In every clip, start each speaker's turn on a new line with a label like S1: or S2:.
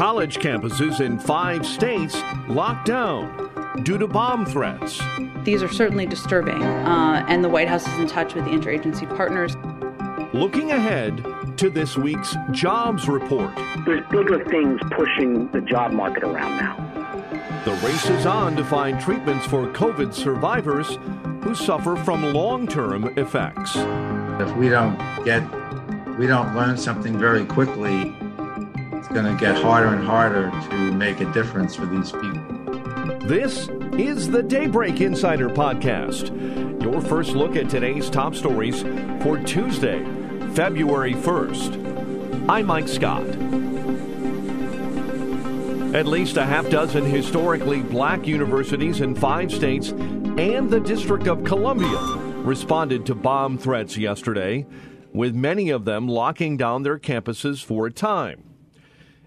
S1: College campuses in five states locked down due to bomb threats.
S2: These are certainly disturbing, uh, and the White House is in touch with the interagency partners.
S1: Looking ahead to this week's jobs report.
S3: There's bigger things pushing the job market around now.
S1: The race is on to find treatments for COVID survivors who suffer from long term effects.
S4: If we don't get, we don't learn something very quickly, it's going to get harder and harder to make a difference for these people.
S1: This is the Daybreak Insider Podcast, your first look at today's top stories for Tuesday, February 1st. I'm Mike Scott. At least a half dozen historically black universities in five states and the District of Columbia responded to bomb threats yesterday, with many of them locking down their campuses for a time.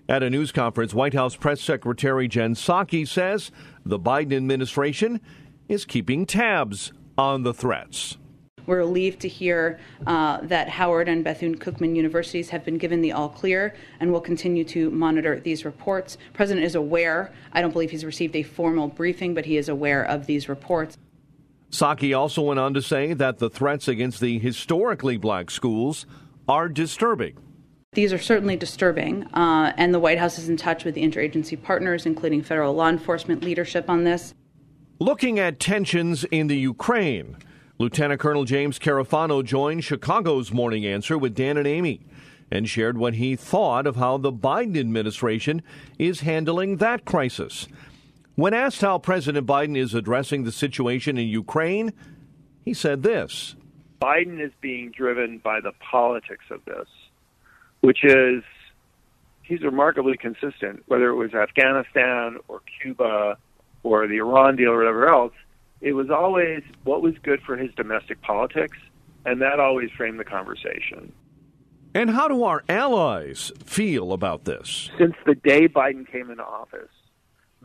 S1: At a news conference, White House Press Secretary Jen Psaki says the Biden administration is keeping tabs on the threats.
S2: We're relieved to hear uh, that Howard and Bethune Cookman universities have been given the all clear and will continue to monitor these reports. The president is aware. I don't believe he's received a formal briefing, but he is aware of these reports.
S1: Psaki also went on to say that the threats against the historically black schools are disturbing.
S2: These are certainly disturbing, uh, and the White House is in touch with the interagency partners, including federal law enforcement leadership on this.
S1: Looking at tensions in the Ukraine, Lieutenant Colonel James Carafano joined Chicago's Morning Answer with Dan and Amy and shared what he thought of how the Biden administration is handling that crisis. When asked how President Biden is addressing the situation in Ukraine, he said this
S5: Biden is being driven by the politics of this, which is he's remarkably consistent, whether it was Afghanistan or Cuba or the Iran deal or whatever else. It was always what was good for his domestic politics, and that always framed the conversation.
S1: And how do our allies feel about this?
S5: Since the day Biden came into office,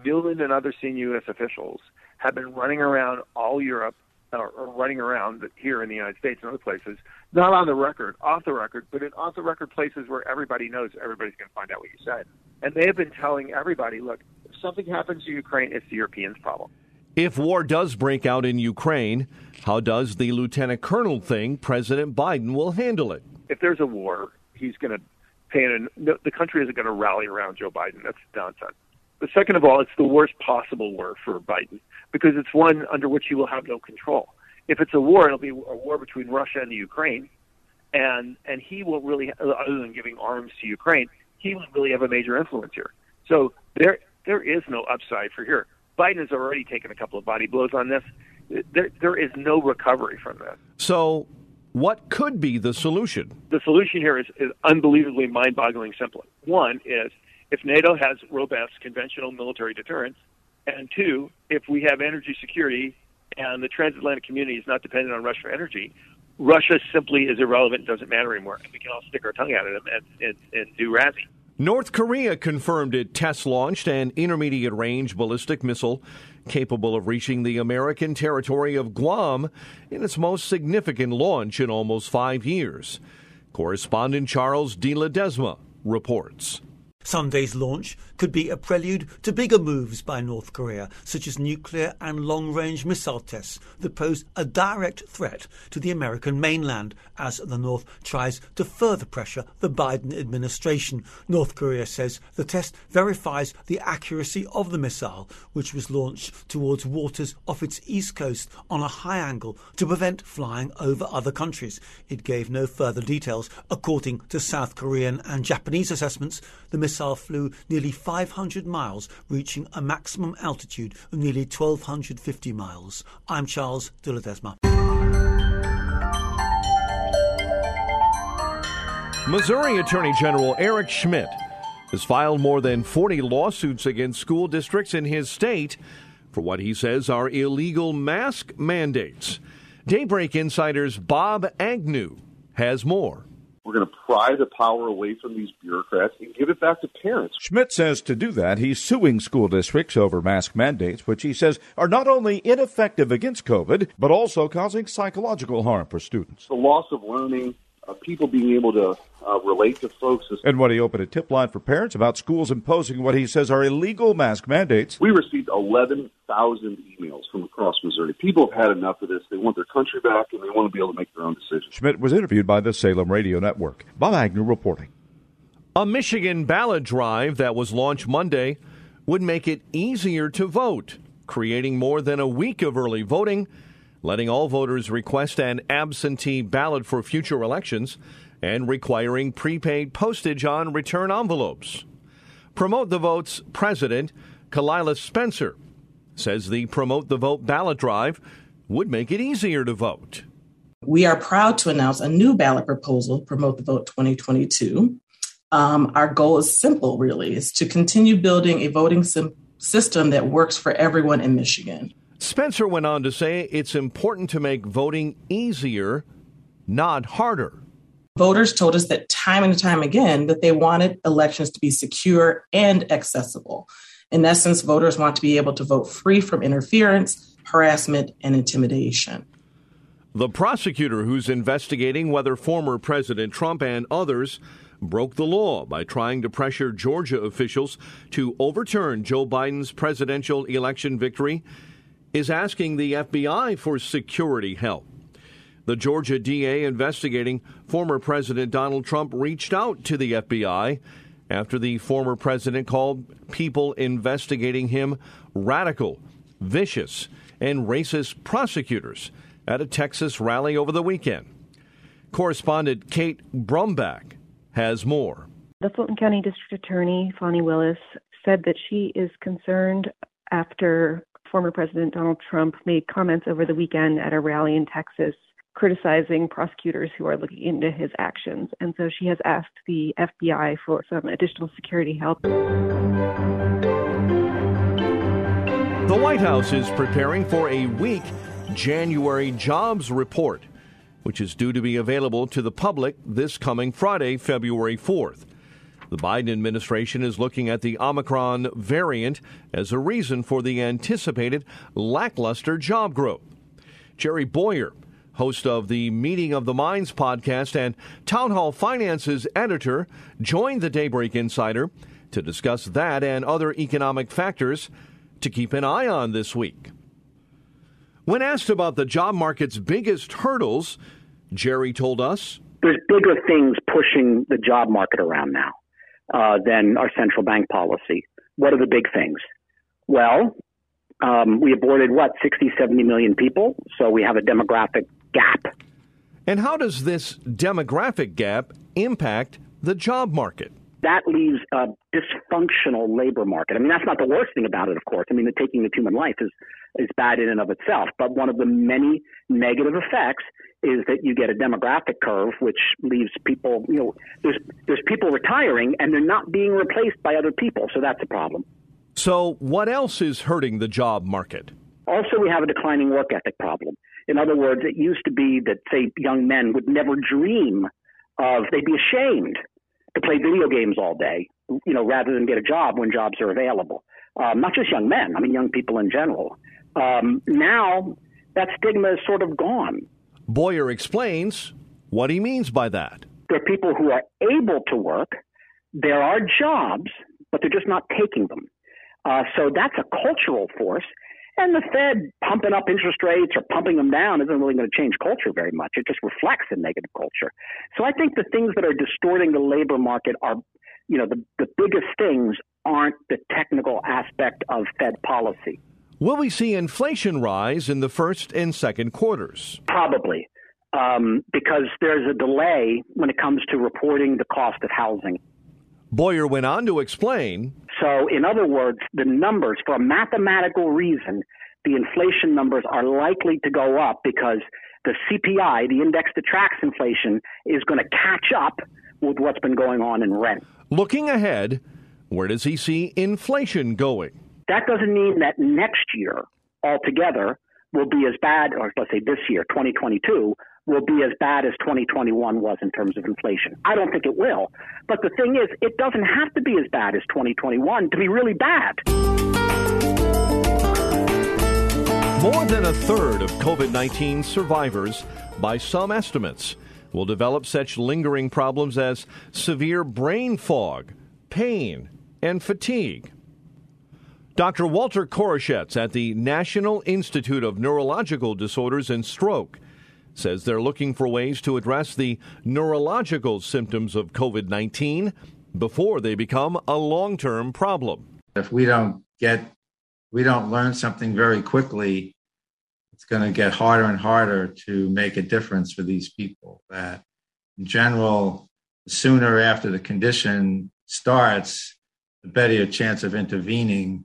S5: Nuland and other senior U.S. officials have been running around all Europe, Uh, or, or running around here in the United States and other places, not on the record, off the record, but in off the record places where everybody knows everybody's going to find out what you said. And they have been telling everybody, look, if something happens to Ukraine, it's the Europeans' problem.
S1: If war does break out in Ukraine, how does the lieutenant colonel think President Biden will handle it?
S5: If there's a war, he's going to pay an, the country isn't going to rally around Joe Biden. That's nonsense. But second of all, it's the worst possible war for Biden because it's one under which he will have no control. If it's a war, it'll be a war between Russia and the Ukraine, and and he won't really, other than giving arms to Ukraine, he won't really have a major influence here. So there there is no upside for here. Biden has already taken a couple of body blows on this. There there is no recovery from this.
S1: So. What could be the solution?
S5: The solution here is, is unbelievably mind-boggling simple. One is if NATO has robust conventional military deterrence, and two, if we have energy security and the transatlantic community is not dependent on Russia for energy, Russia simply is irrelevant and doesn't matter anymore. And we can all stick our tongue out at them and, and, and do Razzie.
S1: North Korea confirmed it test launched an intermediate range ballistic missile capable of reaching the American territory of Guam in its most significant launch in almost five years. Correspondent Charles de Ledesma reports.
S6: Sunday's launch could be a prelude to bigger moves by North Korea, such as nuclear and long range missile tests that pose a direct threat to the American mainland as the North tries to further pressure the Biden administration. North Korea says the test verifies the accuracy of the missile, which was launched towards waters off its east coast on a high angle to prevent flying over other countries. It gave no further details. According to South Korean and Japanese assessments, the missile missile flew nearly 500 miles, reaching a maximum altitude of nearly 1,250 miles. I'm Charles de Ledesma.
S1: Missouri Attorney General Eric Schmitt has filed more than 40 lawsuits against school districts in his state for what he says are illegal mask mandates. Daybreak Insider's Bob Agnew has more.
S7: We're going to pry the power away from these bureaucrats and give it back to parents.
S8: Schmitt says to do that, he's suing school districts over mask mandates, which he says are not only ineffective against COVID, but also causing psychological harm for students.
S7: The loss of learning, uh, people being able to uh, relate to folks.
S8: And when he opened a tip line for parents about schools imposing what he says are illegal mask mandates,
S7: we received 11,000 emails from across Missouri. People have had enough of this. They want their country back and they want to be able to make their own decisions.
S8: Schmitt was interviewed by the Salem Radio Network. Bob Agnew reporting.
S1: A Michigan ballot drive that was launched Monday would make it easier to vote, creating more than a week of early voting letting all voters request an absentee ballot for future elections, and requiring prepaid postage on return envelopes. Promote the Vote's president, Khalilah Spencer, says the Promote the Vote ballot drive would make it easier to vote.
S9: We are proud to announce a new ballot proposal, Promote the Vote 2022. Um, our goal is simple, really, is to continue building a voting sim- system that works for everyone in Michigan.
S1: Spencer went on to say it's important to make voting easier, not harder.
S9: Voters told us that time and time again that they wanted elections to be secure and accessible. In essence, voters want to be able to vote free from interference, harassment, and intimidation.
S1: The prosecutor who's investigating whether former President Trump and others broke the law by trying to pressure Georgia officials to overturn Joe Biden's presidential election victory is asking the FBI for security help. The Georgia DA investigating former President Donald Trump reached out to the FBI after the former president called people investigating him radical, vicious, and racist prosecutors at a Texas rally over the weekend. Correspondent Kate Brumback has more.
S10: The Fulton County District Attorney, Fani Willis, said that she is concerned after former President Donald Trump made comments over the weekend at a rally in Texas criticizing prosecutors who are looking into his actions. And so she has asked the FBI for some additional security help. The
S1: White House is preparing for a weak January jobs report, which is due to be available to the public this coming Friday, February 4th. The Biden administration is looking at the Omicron variant as a reason for the anticipated lackluster job growth. Jerry Boyer, host of the Meeting of the Minds podcast and Town Hall Finance's editor, joined the Daybreak Insider to discuss that and other economic factors to keep an eye on this week. When asked about the job market's biggest hurdles, Jerry told us
S3: There's bigger things pushing the job market around now uh, than our central bank policy. What are the big things? Well, um, we aborted what 60, 70 million people, so we have a demographic gap.
S1: And how does this demographic gap impact the job market?
S3: That leaves a dysfunctional labor market. I mean, that's not the worst thing about it, of course. I mean, the taking of human life is is bad in and of itself, but one of the many negative effects is that you get a demographic curve, which leaves people, you know, there's there's people retiring and they're not being replaced by other people, so that's a problem.
S1: So, what else is hurting the job market?
S3: Also, we have a declining work ethic problem. In other words, it used to be that say young men would never dream of they'd be ashamed to play video games all day, you know, rather than get a job when jobs are available. Um, not just young men, I mean young people in general. Um, now that stigma is sort of gone.
S1: Boyer explains what he means by that.
S3: There are people who are able to work. There are jobs, but they're just not taking them. Uh, so that's a cultural force. And the Fed pumping up interest rates or pumping them down isn't really going to change culture very much. It just reflects a negative culture. So I think the things that are distorting the labor market are, you know, the, the biggest things aren't the technical aspect of Fed policy.
S1: Will we see inflation rise in the first and second quarters?
S3: Probably, um, because there's a delay when it comes to reporting the cost of housing.
S1: Boyer went on to explain.
S3: So, in other words, the numbers, for a mathematical reason, the inflation numbers are likely to go up because the CPI, the index that tracks inflation, is going to catch up with what's been going on in rent.
S1: Looking ahead, where does he see inflation going?
S3: That doesn't mean that next year altogether will be as bad, or let's say this year, 2022, will be as bad as 2021 was in terms of inflation. I don't think it will. But the thing is, it doesn't have to be as bad as 2021 to be really bad.
S1: More than a third of COVID 19 survivors, by some estimates, will develop such lingering problems as severe brain fog, pain, and fatigue. Dr. Walter Koroshetz at the National Institute of Neurological Disorders and Stroke says they're looking for ways to address the neurological symptoms of COVID 19 before they become a long term problem.
S4: If we don't get, we don't learn something very quickly, it's going to get harder and harder to make a difference for these people. That in general, the sooner after the condition starts, the better your chance of intervening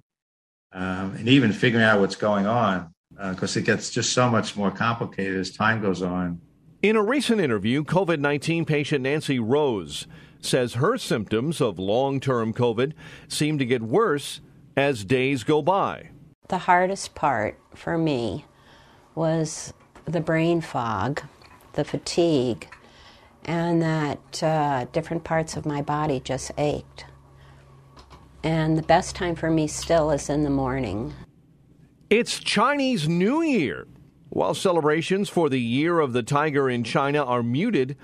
S4: um, and even figuring out what's going on because uh, it gets just so much more complicated as time goes on.
S1: In a recent interview, COVID 19 patient Nancy Rose says her symptoms of long term COVID seem to get worse as days go by.
S11: The hardest part for me was the brain fog, the fatigue, and that uh, different parts of my body just ached. And the best time for me still is in the morning.
S1: It's Chinese New Year. While celebrations for the Year of the Tiger in China are muted,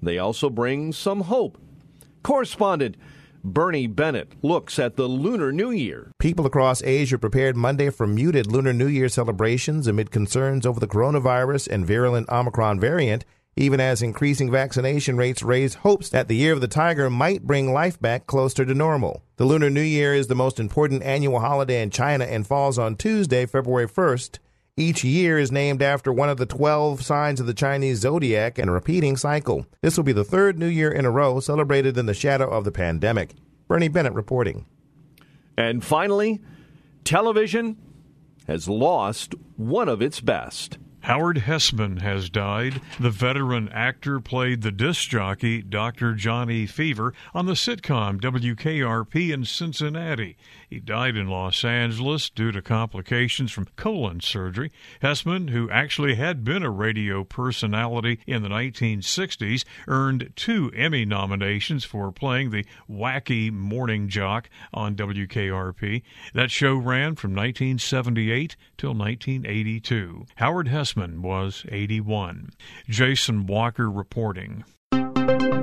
S1: they also bring some hope. Correspondent Bernie Bennett looks at the Lunar New Year.
S12: People across Asia prepared Monday for muted Lunar New Year celebrations amid concerns over the coronavirus and virulent Omicron variant even as increasing vaccination rates raise hopes that the Year of the Tiger might bring life back closer to normal. The Lunar New Year is the most important annual holiday in China and falls on Tuesday, February 1st. Each year is named after one of the 12 signs of the Chinese zodiac and a repeating cycle. This will be the third New Year in a row celebrated in the shadow of the pandemic. Bernie Bennett reporting.
S1: And finally, television has lost one of its best.
S13: Howard Hesseman has died. The veteran actor played the disc jockey Dr. Johnny Fever on the sitcom WKRP in Cincinnati. He died in Los Angeles due to complications from colon surgery. Hesseman, who actually had been a radio personality in the 1960s, earned two Emmy nominations for playing the wacky morning jock on WKRP. That show ran from 1978 till 1982. Howard Hesseman was 81. Jason Walker reporting.